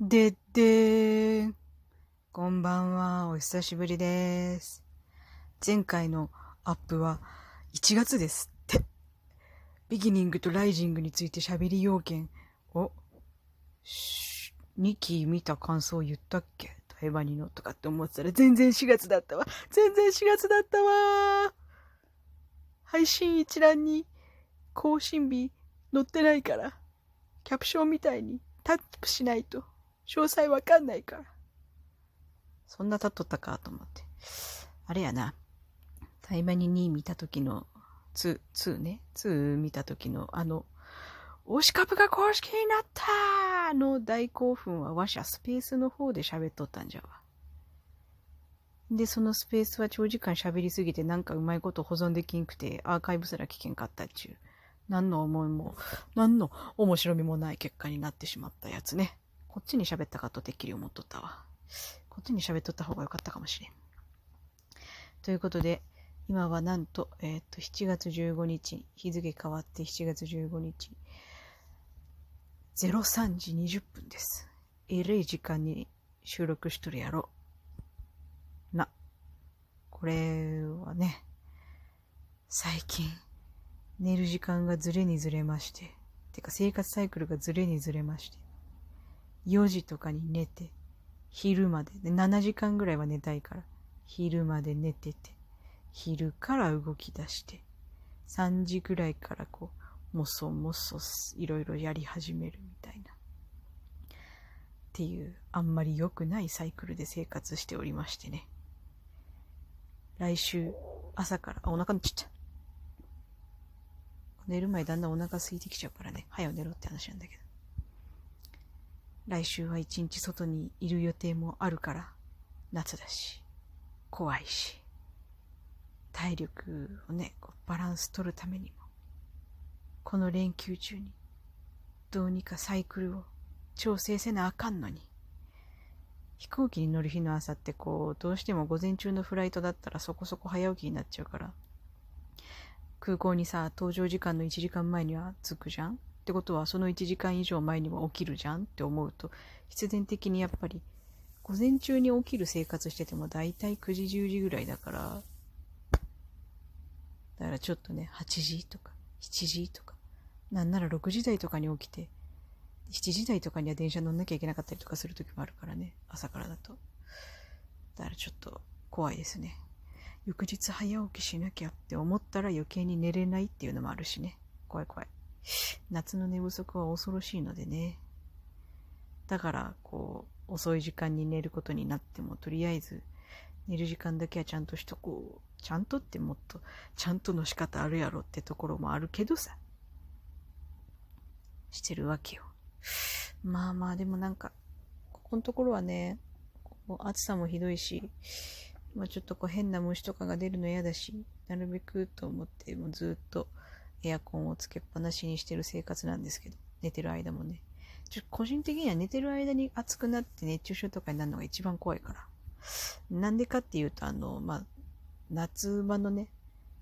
でってーん。こんばんは。お久しぶりです。前回のアップは1月ですって。ビギニングとライジングについて喋り要件を、し2期見た感想言ったっけ？エヴァニのとかって思ってたら全然4月だったわ。全然4月だったわ。配信一覧に更新日載ってないから、キャプションみたいにタップしないと詳細わかんないから。そんな経っとったかと思って。あれやな。タイマニ2見た時の、2、2ね。2見た時の、あの、推しカプが公式になったの大興奮はわしゃスペースの方で喋っとったんじゃわ。で、そのスペースは長時間喋りすぎてなんかうまいこと保存できんくてアーカイブすら聞けんかったっちゅう。何の思いも、何の面白みもない結果になってしまったやつね。こっちに喋ったかとてっきり思っとったわ。こっちに喋っとった方がよかったかもしれん。ということで、今はなんと、えっ、と、7月15日、日付変わって7月15日、03時20分です。えれい時間に収録しとるやろ。な。これはね、最近、寝る時間がずれにずれまして、てか生活サイクルがずれにずれまして、4時とかに寝て、昼まで、で7時間ぐらいは寝たいから、昼まで寝てて、昼から動き出して、3時ぐらいからこう、もそもそいろいろやり始めるみたいな。っていう、あんまり良くないサイクルで生活しておりましてね。来週、朝から、あ、お腹のちっちゃ。寝る前だんだんお腹空いてきちゃうからね、早よ寝ろって話なんだけど。来週は一日外にいる予定もあるから、夏だし、怖いし、体力をね、バランス取るためにも、この連休中に、どうにかサイクルを調整せなあかんのに、飛行機に乗る日の朝ってこう、どうしても午前中のフライトだったらそこそこ早起きになっちゃうから、空港にさ、搭乗時間の1時間前には着くじゃん。ってことはその1時間以上前には起きるじゃんって思うと必然的にやっぱり午前中に起きる生活してても大体9時10時ぐらいだからだからちょっとね8時とか7時とかなんなら6時台とかに起きて7時台とかには電車乗んなきゃいけなかったりとかする時もあるからね朝からだと。だからちょっと怖いですね。翌日早起きしなきゃって思ったら余計に寝れないっていうのもあるしね。怖い怖い。夏の寝不足は恐ろしいのでね。だから、こう、遅い時間に寝ることになっても、とりあえず、寝る時間だけはちゃんとしとこう。ちゃんとってもっと、ちゃんとの仕方あるやろってところもあるけどさ。してるわけよ。まあまあ、でもなんか、ここのところはね、こう暑さもひどいし、まあちょっとこう変な虫とかが出るの嫌だし、なるべくと思って、もうずっと、エアコンをつけっぱなしにしてる生活なんですけど、寝てる間もね。ちょ個人的には寝てる間に暑くなって熱中症とかになるのが一番怖いから。なんでかっていうと、あの、まあ、夏場のね、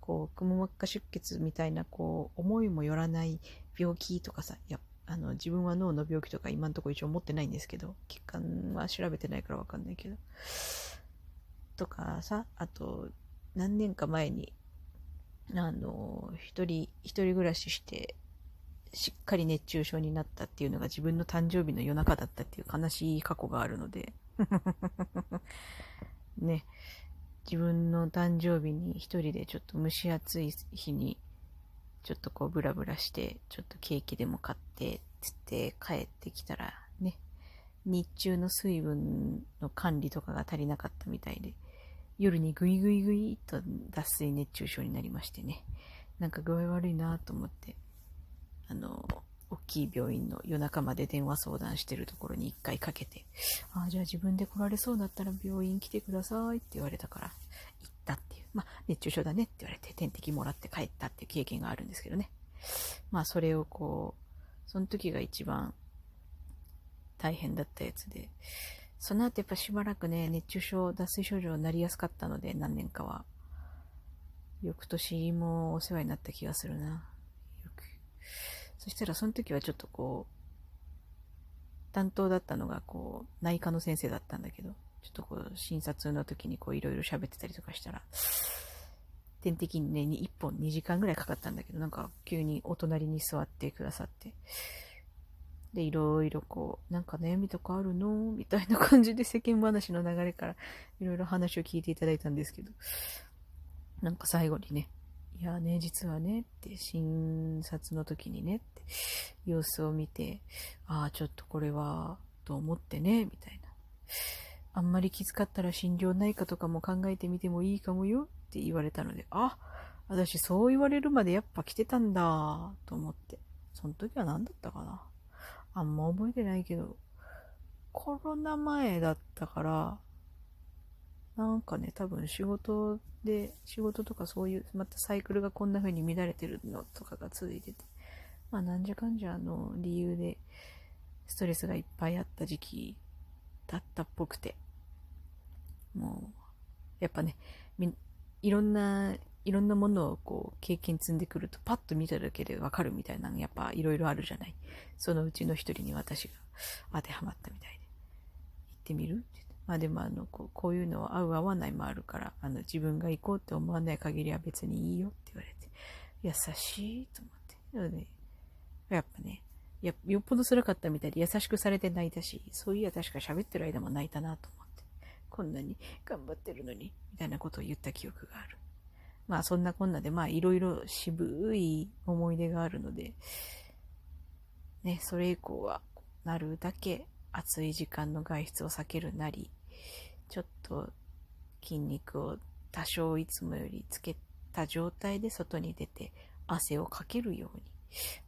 こう、くも膜下出血みたいな、こう、思いもよらない病気とかさ、やあの、自分は脳の病気とか今んとこ一応持ってないんですけど、血管は調べてないからわかんないけど。とかさ、あと、何年か前に、あの、一人、一人暮らしして、しっかり熱中症になったっていうのが自分の誕生日の夜中だったっていう悲しい過去があるので、ね、自分の誕生日に一人でちょっと蒸し暑い日に、ちょっとこうブラブラして、ちょっとケーキでも買って、つって帰ってきたら、ね、日中の水分の管理とかが足りなかったみたいで、夜にグイグイグイと脱水熱中症になりましてね。なんか具合悪いなと思って、あの、大きい病院の夜中まで電話相談してるところに一回かけて、ああ、じゃあ自分で来られそうだったら病院来てくださいって言われたから、行ったっていう。まあ、熱中症だねって言われて点滴もらって帰ったっていう経験があるんですけどね。まあ、それをこう、その時が一番大変だったやつで、その後やっぱしばらくね、熱中症、脱水症状になりやすかったので、何年かは。翌年もお世話になった気がするな。そしたらその時はちょっとこう、担当だったのが、こう、内科の先生だったんだけど、ちょっとこう、診察の時にこう、いろいろ喋ってたりとかしたら、点滴にね、1本2時間ぐらいかかったんだけど、なんか急にお隣に座ってくださって、で、いろいろこう、なんか悩みとかあるの？みたいな感じで世間話の流れからいろいろ話を聞いていただいたんですけど、なんか最後にね、いやね、実はね、って診察の時にね、って様子を見て、ああ、ちょっとこれは、と思ってね、みたいな。あんまりきつかったら心療内科とかも考えてみてもいいかもよって言われたので、あ、私そう言われるまでやっぱ来てたんだ、と思って。その時は何だったかな？あんま覚えてないけど、コロナ前だったから、なんかね、多分仕事で、仕事とかそういう、またサイクルがこんな風に乱れてるのとかが続いてて、まあなんじゃかんじゃの理由で、ストレスがいっぱいあった時期だったっぽくて、もう、やっぱね、いろんな、いろんなものをこう経験積んでくるとパッと見ただけでわかるみたいなのやっぱいろいろあるじゃない。そのうちの一人に私が当てはまったみたいで。行ってみる？ってまあでもあのこう、こういうのは合う合わないもあるから、あの自分が行こうって思わない限りは別にいいよって言われて、優しいと思って。なので、やっぱね、やよっぽど辛かったみたいで優しくされて泣いたし、そういや確か喋ってる間も泣いたなと思って、こんなに頑張ってるのに、みたいなことを言った記憶がある。まあそんなこんなで、まあいろいろ渋い思い出があるので、ね、それ以降はなるだけ暑い時間の外出を避けるなり、ちょっと筋肉を多少いつもよりつけた状態で外に出て汗をかけるように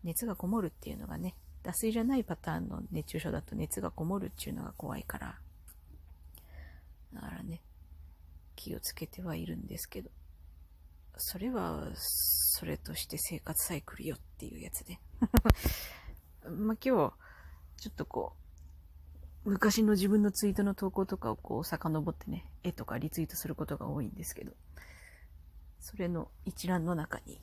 熱がこもるっていうのがね脱水じゃないパターンの熱中症だと熱がこもるっていうのが怖いからだからね気をつけてはいるんですけど。それはそれとして生活サイクルよっていうやつで まあ今日ちょっとこう昔の自分のツイートの投稿とかをこう遡ってね、絵とかリツイートすることが多いんですけど、それの一覧の中に、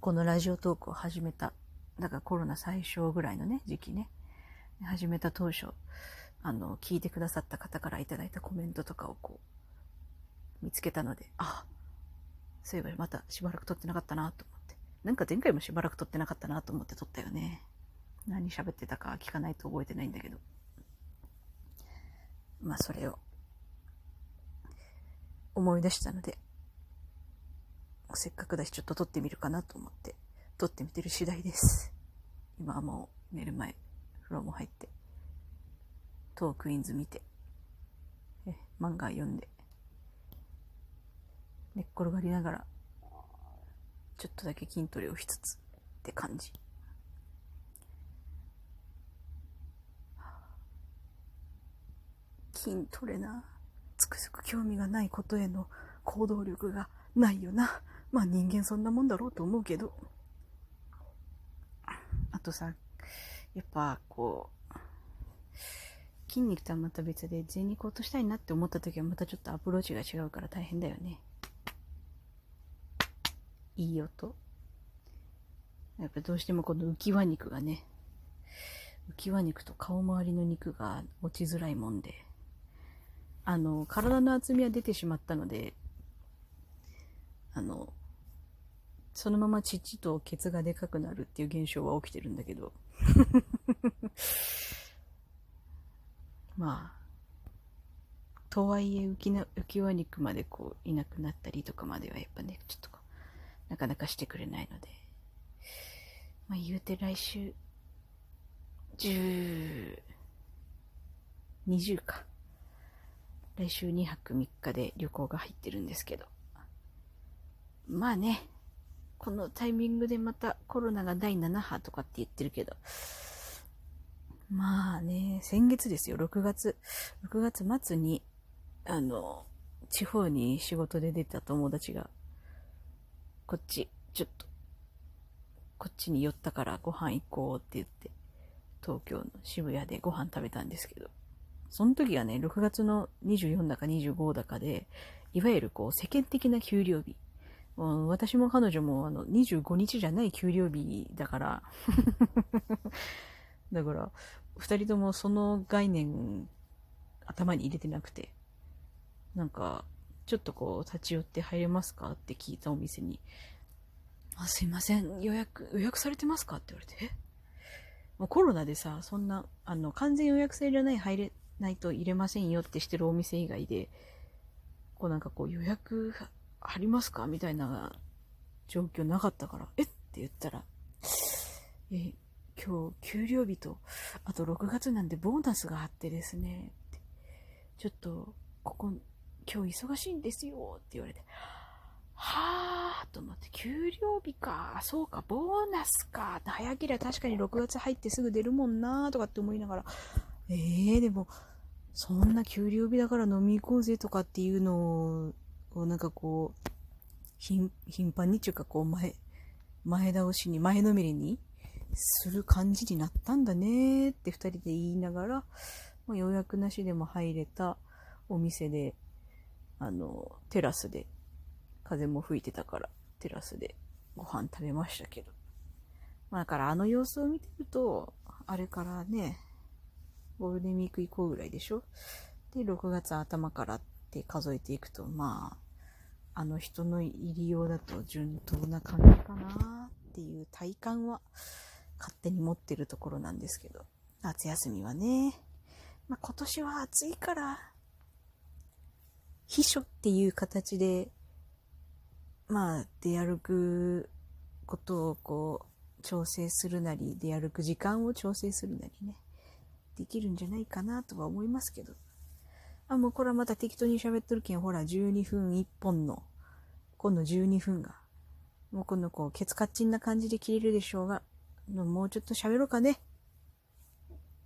このラジオトークを始めた、だからコロナ最初ぐらいのね、時期ね、始めた当初、あの、聞いてくださった方からいただいたコメントとかをこう、見つけたので、あ、そういえばまたしばらく撮ってなかったなと思って。なんか前回もしばらく撮ってなかったなと思って撮ったよね。何喋ってたか聞かないと覚えてないんだけど。まあそれを思い出したので、せっかくだしちょっと撮ってみるかなと思って撮ってみてる次第です。今はもう寝る前、風呂も入って、トークインズ見て、漫画読んで、寝っ転がりながら、ちょっとだけ筋トレをしつつって感じ。筋トレな。つくづく興味がないことへの行動力がないよな。まあ人間そんなもんだろうと思うけど。あとさ、やっぱこう、筋肉とはまた別で全肉落としたいなって思った時はまたちょっとアプローチが違うから大変だよね。いい音。やっぱどうしてもこの浮き輪肉がね、浮き輪肉と顔周りの肉が落ちづらいもんで、あの、体の厚みは出てしまったので、あの、そのまま乳とケツがでかくなるっていう現象は起きてるんだけど。まあ、とはいえ浮きな浮き輪肉までこういなくなったりとかまではやっぱね、ちょっとなかなかしてくれないので。まあ言うて来週、10、20か。来週2泊3日で旅行が入ってるんですけど。まあね、このタイミングでまたコロナが第7波とかって言ってるけど、まあね、先月ですよ、6月、6月末に、あの、地方に仕事で出た友達が、こっち、ちょっと、こっちに寄ったからご飯行こうって言って、東京の渋谷でご飯食べたんですけど、その時はね、6月の24だか25だかで、いわゆるこう世間的な給料日。も私も彼女もあの25日じゃない給料日だから。だから、二人ともその概念、頭に入れてなくて、なんか、ちょっとこう、立ち寄って入れますか？って聞いたお店に、あ、すいません、予約、予約されてますか？って言われて、もうコロナでさ、そんな、あの、完全予約制じゃない入れないと入れませんよってしてるお店以外で、こうなんかこう予約ありますか？みたいな状況なかったから、え？って言ったら、え、今日給料日と、あと6月なんでボーナスがあってですね、ちょっと、ここ、今日忙しいんですよって言われて、はぁーと思って、給料日か、そうか、ボーナスか、早ければ確かに6月入ってすぐ出るもんなとかって思いながら、えー、でも、そんな給料日だから飲み行こうぜとかっていうのを、なんかこう、頻繁にっていうかこう前、前倒しに、前のめりにする感じになったんだねって二人で言いながら、まあ、予約なしでも入れたお店で、あの、テラスで、風も吹いてたから、テラスでご飯食べましたけど。まあだからあの様子を見てると、あれからね、ゴールデンウィーク以降ぐらいでしょ？で、6月頭からって数えていくと、まあ、あの人の入りようだと順当な感じかなっていう体感は勝手に持ってるところなんですけど、夏休みはね、まあ、今年は暑いから、秘書っていう形で、まあ、出歩くことをこう、調整するなり、出歩く時間を調整するなりね。できるんじゃないかなとは思いますけど。あ、もうこれはまた適当に喋っとるけん、ほら、12分1本の、今度12分が、もう今度こう、ケツカッチンな感じで切れるでしょうが、もうちょっと喋ろうかね。